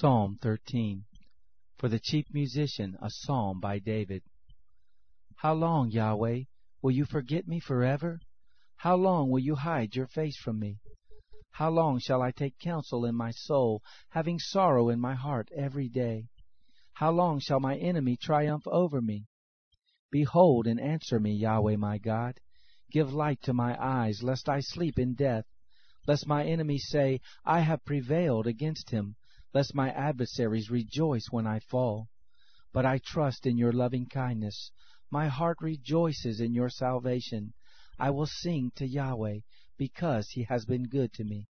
Psalm 13 For the chief musician, a psalm by David. How long, Yahweh, will you forget me forever? How long will you hide your face from me? How long shall I take counsel in my soul, having sorrow in my heart every day? How long shall my enemy triumph over me? Behold and answer me, Yahweh my God. Give light to my eyes, lest I sleep in death. Lest my enemy say, I have prevailed against him. Lest my adversaries rejoice when I fall. But I trust in your loving kindness. My heart rejoices in your salvation. I will sing to Yahweh because he has been good to me.